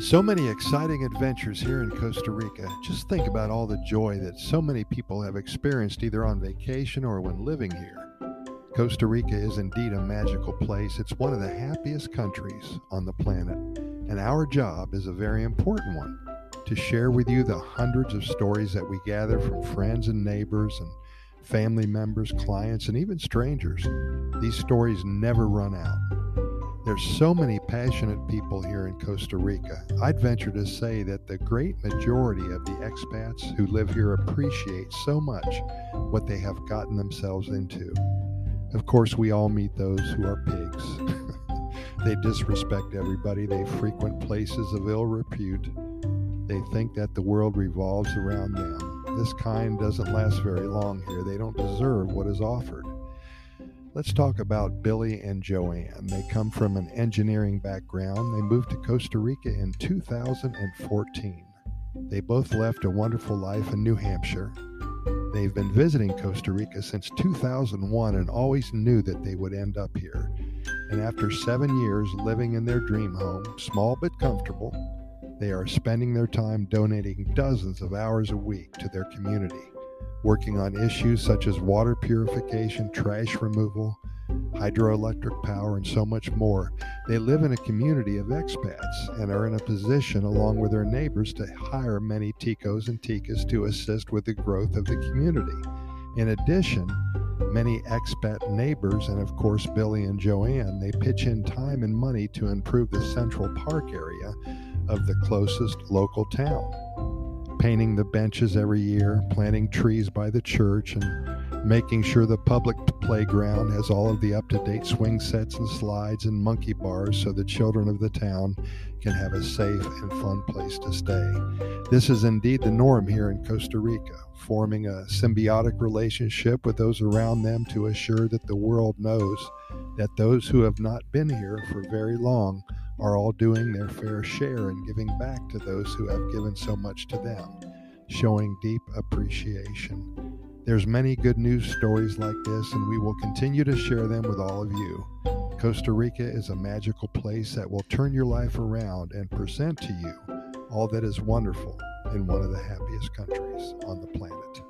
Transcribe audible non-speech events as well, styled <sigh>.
So many exciting adventures here in Costa Rica. Just think about all the joy that so many people have experienced either on vacation or when living here. Costa Rica is indeed a magical place. It's one of the happiest countries on the planet, and our job is a very important one to share with you the hundreds of stories that we gather from friends and neighbors and family members, clients, and even strangers. These stories never run out. There's so many passionate people here in Costa Rica. I'd venture to say that the great majority of the expats who live here appreciate so much what they have gotten themselves into. Of course, we all meet those who are pigs. <laughs> they disrespect everybody, they frequent places of ill repute. They think that the world revolves around them. This kind doesn't last very long here. They don't deserve what is offered. Let's talk about Billy and Joanne. They come from an engineering background. They moved to Costa Rica in 2014. They both left a wonderful life in New Hampshire. They've been visiting Costa Rica since 2001 and always knew that they would end up here. And after seven years living in their dream home, small but comfortable, they are spending their time donating dozens of hours a week to their community working on issues such as water purification, trash removal, hydroelectric power, and so much more. They live in a community of expats and are in a position, along with their neighbors, to hire many ticos and ticas to assist with the growth of the community. In addition, many expat neighbors, and of course Billy and Joanne, they pitch in time and money to improve the Central Park area of the closest local town painting the benches every year, planting trees by the church, and making sure the public playground has all of the up to date swing sets and slides and monkey bars so the children of the town can have a safe and fun place to stay. This is indeed the norm here in Costa Rica, forming a symbiotic relationship with those around them to assure that the world knows that those who have not been here for very long are all doing their fair share and giving back to those who have given so much to them, showing deep appreciation. There's many good news stories like this, and we will continue to share them with all of you. Costa Rica is a magical place that will turn your life around and present to you all that is wonderful in one of the happiest countries on the planet.